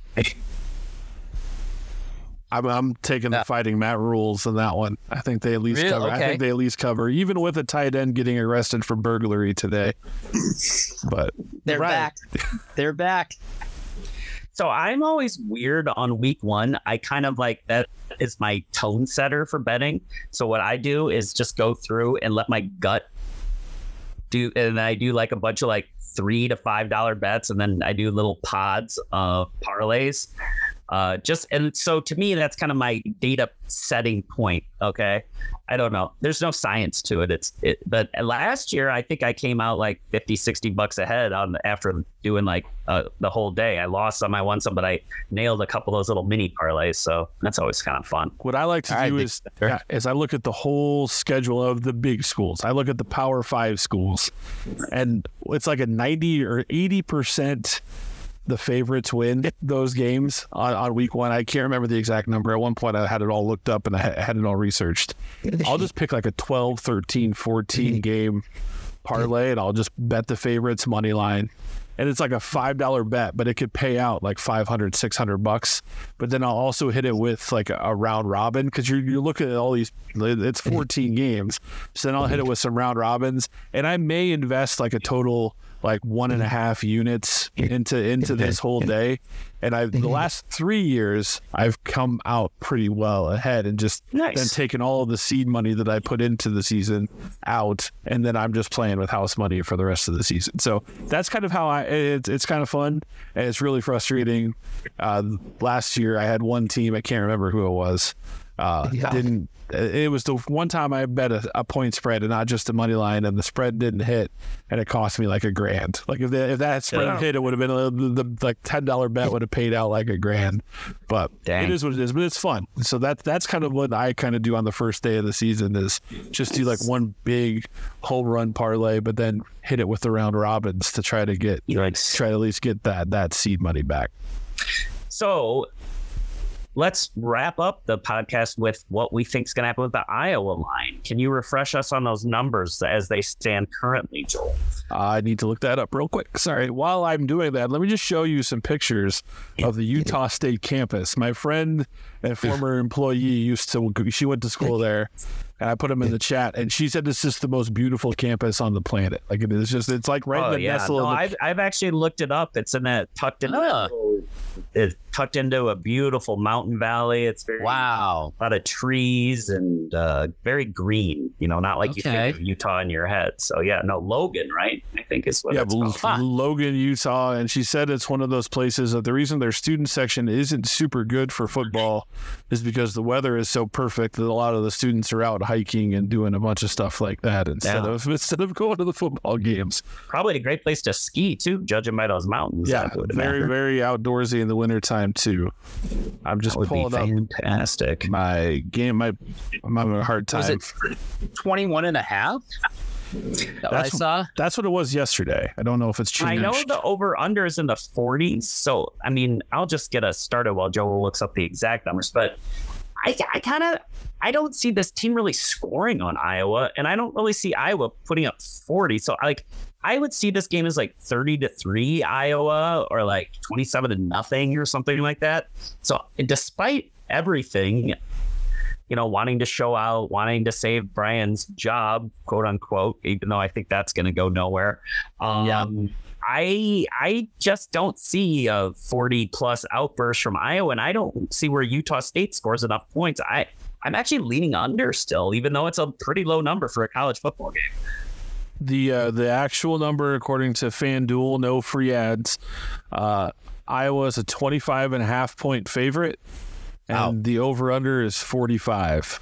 I'm, I'm taking Yeah. the fighting Matt Rhules on that one. I think they at least Really? cover. I think they at least cover, even with a tight end getting arrested for burglary today. But They're Right. back. They're back. So I'm always weird on week one. I kind of like that is my tone setter for betting. So what I do is just go through and let my gut do, and I do like a bunch of like three to five dollar bets, and then I do little pods of parlays. Uh, just and so to me, that's kind of my data setting point. Okay, I don't know. There's no science to it. It's it, but last year I think I came out like 50, 60 bucks ahead on after doing like uh, the whole day. I lost some, I won some, but I nailed a couple of those little mini parlays. So that's always kind of fun. what I like to All right, do is, Sure. yeah, is I look at the whole schedule of the big schools. I look at the Power Five schools, and it's like a ninety or eighty percent the favorites win those games on, on week one. I can't remember the exact number. At one point, I had it all looked up and I had- it all researched. I'll just pick like a 12, 13, 14 game parlay and I'll just bet the favorites money line. And it's like a $5 bet, but it could pay out like 500, 600 bucks. But then I'll also hit it with like a, a round robin because you're, you're looking at all these, it's 14 games. So then I'll hit it with some round robins and I may invest like a total like one and a half units into into this whole day. And I the last three years I've come out pretty well ahead and just Nice. then taken all of the seed money that I put into the season out, and then I'm just playing with house money for the rest of the season. So that's kind of how I. It's it's kind of fun, and it's really frustrating. Uh, last year I had one team I can't remember who it was. Uh, Didn't it was the one time I bet a, a point spread and not just a money line, and the spread didn't hit, and it cost me like a grand. Like if, the, if that spread Yeah. hit, it would have been a, the, the like ten dollar bet would have paid out like a grand. But Dang. it is what it is. But it's fun. So that's that's kind of what I kind of do on the first day of the season is just do like one big home run parlay, but then hit it with the round robins to try to get like try to at least get that that seed money back. So let's wrap up the podcast with what we think is going to happen with the Iowa line. Can you refresh us on those numbers as they stand currently, Joel? I need to look that up real quick. Sorry. While I'm doing that, let me just show you some pictures of the Utah State campus. My friend and former employee used to, she went to school there, and I put him in the chat, and she said this is the most beautiful campus on the planet. Like it is just, it's like right in oh the yeah, nestle no, the I've I've actually looked it up. It's in that tucked into Ah. it's tucked into a beautiful mountain valley. It's very Wow. a lot of trees and uh, very green. You know, not like you think of Utah in your head. So yeah, no Logan, right? Think is what yeah, it's L- called. Huh. Logan, Utah, and she said it's one of those places that the reason their student section isn't super good for football is because the weather is so perfect that a lot of the students are out hiking and doing a bunch of stuff like that instead Yeah. of instead of going to the football games. Probably a great place to ski too, judging by those mountains. Yeah, very imagine. very outdoorsy in the wintertime too. I'm just That would be pulling up fantastic. my game. My I'm having a hard Was time. it 21 and a half? That what I That's- saw? That's what it was yesterday. I don't know if it's changed. I know the over under is in the 40s. So, I mean, I'll just get us started while Joe looks up the exact numbers. But I, I kind of, I don't see this team really scoring on Iowa, and I don't really see Iowa putting up 40. So, like, I would see this game as like 30 to 3 Iowa or like 27 to nothing or something like that. So, despite everything, you know, wanting to show out, wanting to save Brian's job, quote unquote, even though I think that's going to go nowhere. Um, Yeah. I I just don't see a 40 plus outburst from Iowa, and I don't see where Utah State scores enough points. I I'm actually leaning under still, even though it's a pretty low number for a college football game. the uh, the actual number according to FanDuel, no free ads. Uh, Iowa is a 25 and a half point favorite, and Wow. the over under is 45.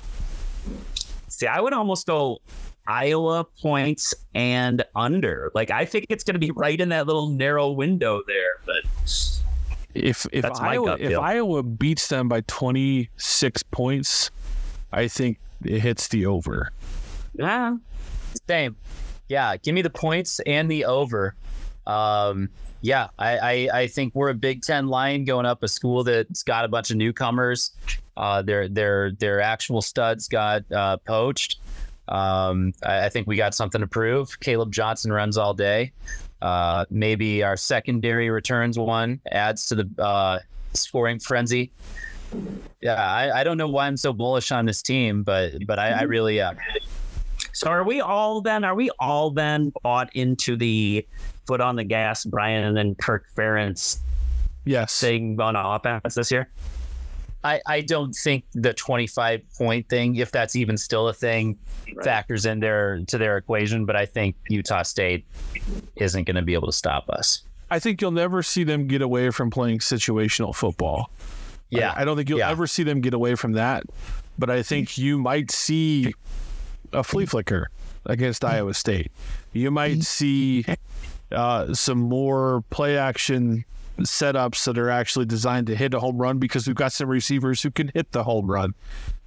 See, I would almost go Iowa points and under. Like I think it's going to be right in that little narrow window there, but If if Iowa if. Iowa beats them by 26 points, I think it hits the over. yeah, Same. Yeah, give me the points and the over. Um, yeah, I, I, I think we're a Big Ten line going up a school that's got a bunch of newcomers. Uh, their their their actual studs got uh, poached. Um, I, I, think we got something to prove. Kaleb Johnson runs all day. Uh, maybe our secondary returns one adds to the uh, scoring frenzy. Yeah, I, I don't know why I'm so bullish on this team, but but I, I really am. So are we all then? Are we all then bought into the foot on the gas, Brian, and then Kirk Ferentz? Yes, saying on offense this year. I, I don't think the 25 point thing, if that's even still a thing, right. factors in there to their equation. But I think Utah State isn't going to be able to stop us. I think you'll never see them get away from playing situational football. Yeah. I, I don't think you'll yeah. ever see them get away from that. But I think you might see a flea flicker against Iowa State. You might see uh, some more play action setups that are actually designed to hit a home run because we've got some receivers who can hit the home run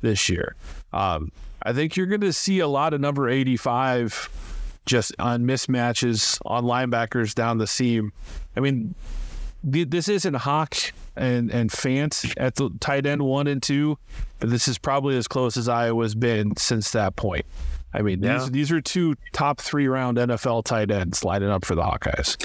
this year. Um, I think you're going to see a lot of number 85 just on mismatches on linebackers down the seam. I mean, this isn't Hawk and and Fant at the tight end one and two, but this is probably as close as Iowa's been since that point. I mean, yeah. these these are two top three round NFL tight ends lining up for the Hawkeyes.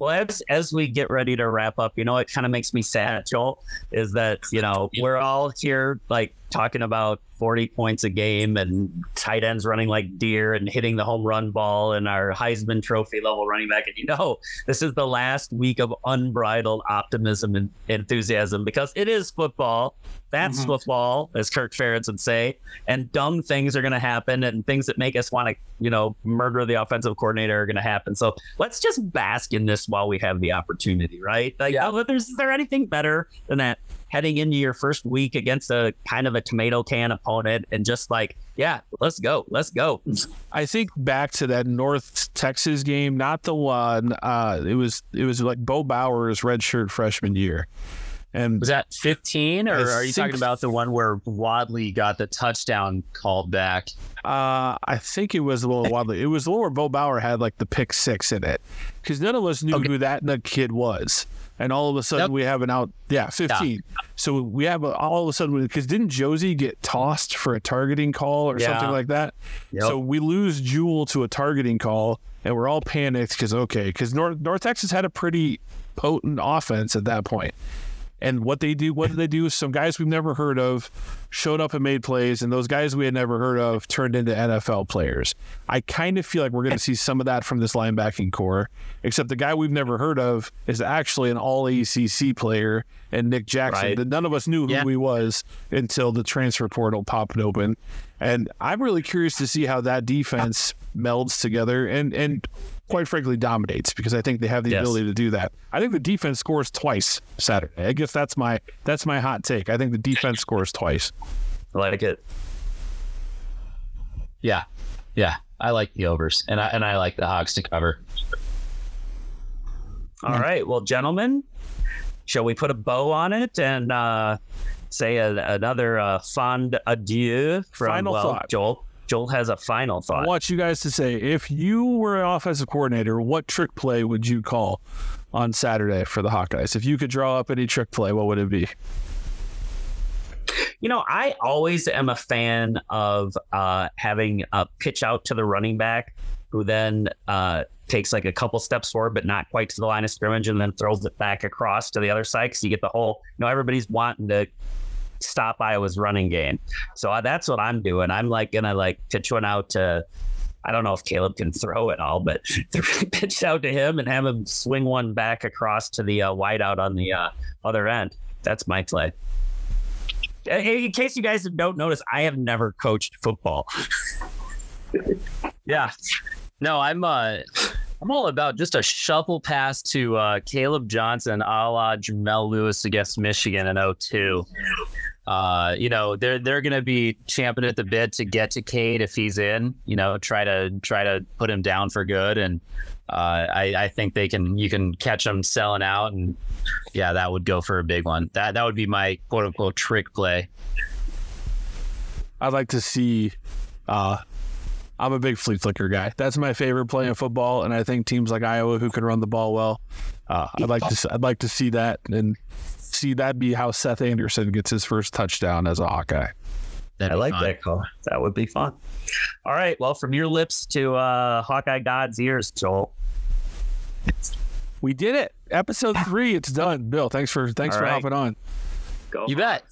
Well, as as we get ready to wrap up, you know, it kind of makes me sad, Joel, is that you know we're all here like talking about 40 points a game and tight ends running like deer and hitting the home run ball and our Heisman Trophy level running back. And you know, this is the last week of unbridled optimism and enthusiasm because it is football. That's mm-hmm. football, as Kirk Ferentz would say. And dumb things are going to happen and things that make us want to, you know, murder the offensive coordinator are going to happen. So let's just bask in this while we have the opportunity, right? Like, yeah. oh, there's, is there anything better than that? heading into your first week against a kind of a tomato can opponent and just like, yeah, let's go, let's go. I think back to that North Texas game, not the one. Uh, it was it was like Bo Bauer's redshirt freshman year. And was that 15 or I are you talking about the one where Wadley got the touchdown called back? Uh, I think it was a little Wadley. It was the one where Bo Bauer had like the pick six in it because none of us knew okay. who that kid was and all of a sudden yep. we have an out. Yeah, fifteen. Yeah. So we have a, all of a sudden because didn't Josey get tossed for a targeting call or yeah. something like that? Yep. So we lose Jewell to a targeting call, and we're all panicked because okay, because North North Texas had a pretty potent offense at that point. And what they do, what did they do? Some guys we've never heard of showed up and made plays, and those guys we had never heard of turned into NFL players. I kind of feel like we're going to see some of that from this linebacking corps, except the guy we've never heard of is actually an all ACC player, and Nick Jackson, right. that none of us knew who yeah. he was until the transfer portal popped open. And I'm really curious to see how that defense melds together. And and quite frankly dominates because I think they have the yes. ability to do that. I think the defense scores twice Saturday. I guess that's my that's my hot take. I think the defense scores twice. I like it. Yeah. Yeah. I like the overs and I and I like the Hogs to cover. All yeah. right. Well, gentlemen, shall we put a bow on it and uh, say a, another uh, fond adieu from Final well, thought. Joel? Joel has a final thought. I want you guys to say if you were an offensive coordinator, what trick play would you call on Saturday for the Hawkeyes? If you could draw up any trick play, what would it be? You know, I always am a fan of uh, having a pitch out to the running back who then uh, takes like a couple steps forward, but not quite to the line of scrimmage, and then throws it back across to the other side. Because you get the whole, you know, everybody's wanting to stop Iowa's running game. So that's what I'm doing. I'm like gonna like pitch one out to. I don't know if Kaleb can throw it all, but pitch out to him and have him swing one back across to the uh, wideout on the uh, other end. That's my play. In case you guys don't notice, I have never coached football. yeah. No, I'm uh I'm all about just a shuffle pass to uh, Kaleb Johnson a la Jermelle Lewis against Michigan in 02 uh, you know, they're they're gonna be champing at the bit to get to Cade if he's in. You know, try to try to put him down for good, and uh, I, I think they can. You can catch them selling out, and yeah, that would go for a big one. That that would be my quote unquote trick play. I'd like to see uh, I'm a big flea flicker guy. That's my favorite play in football, and I think teams like Iowa who can run the ball well, uh, I'd like to I'd like to see that and see that'd be how Seth Anderson gets his first touchdown as a Hawkeye. That'd I be like fun. that call. That would be fun. All right. Well, from your lips to uh, Hawkeye God's ears, Joel. We did it. Episode three, it's done. Bill, thanks for thanks All for right. hopping on. Go. You bet.